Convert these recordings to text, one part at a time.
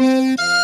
Thank.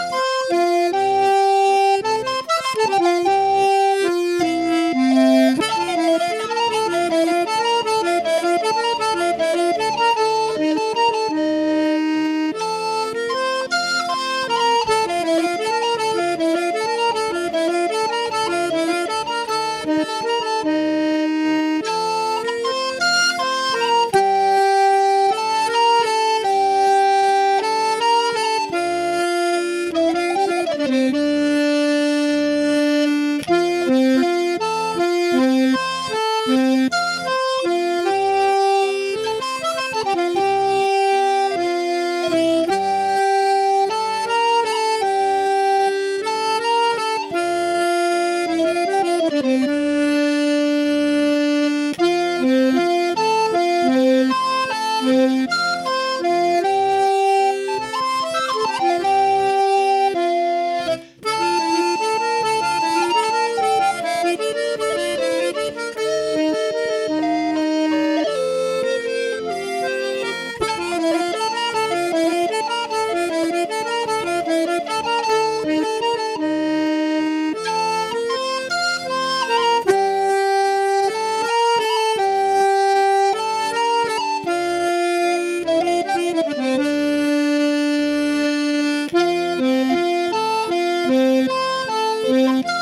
Música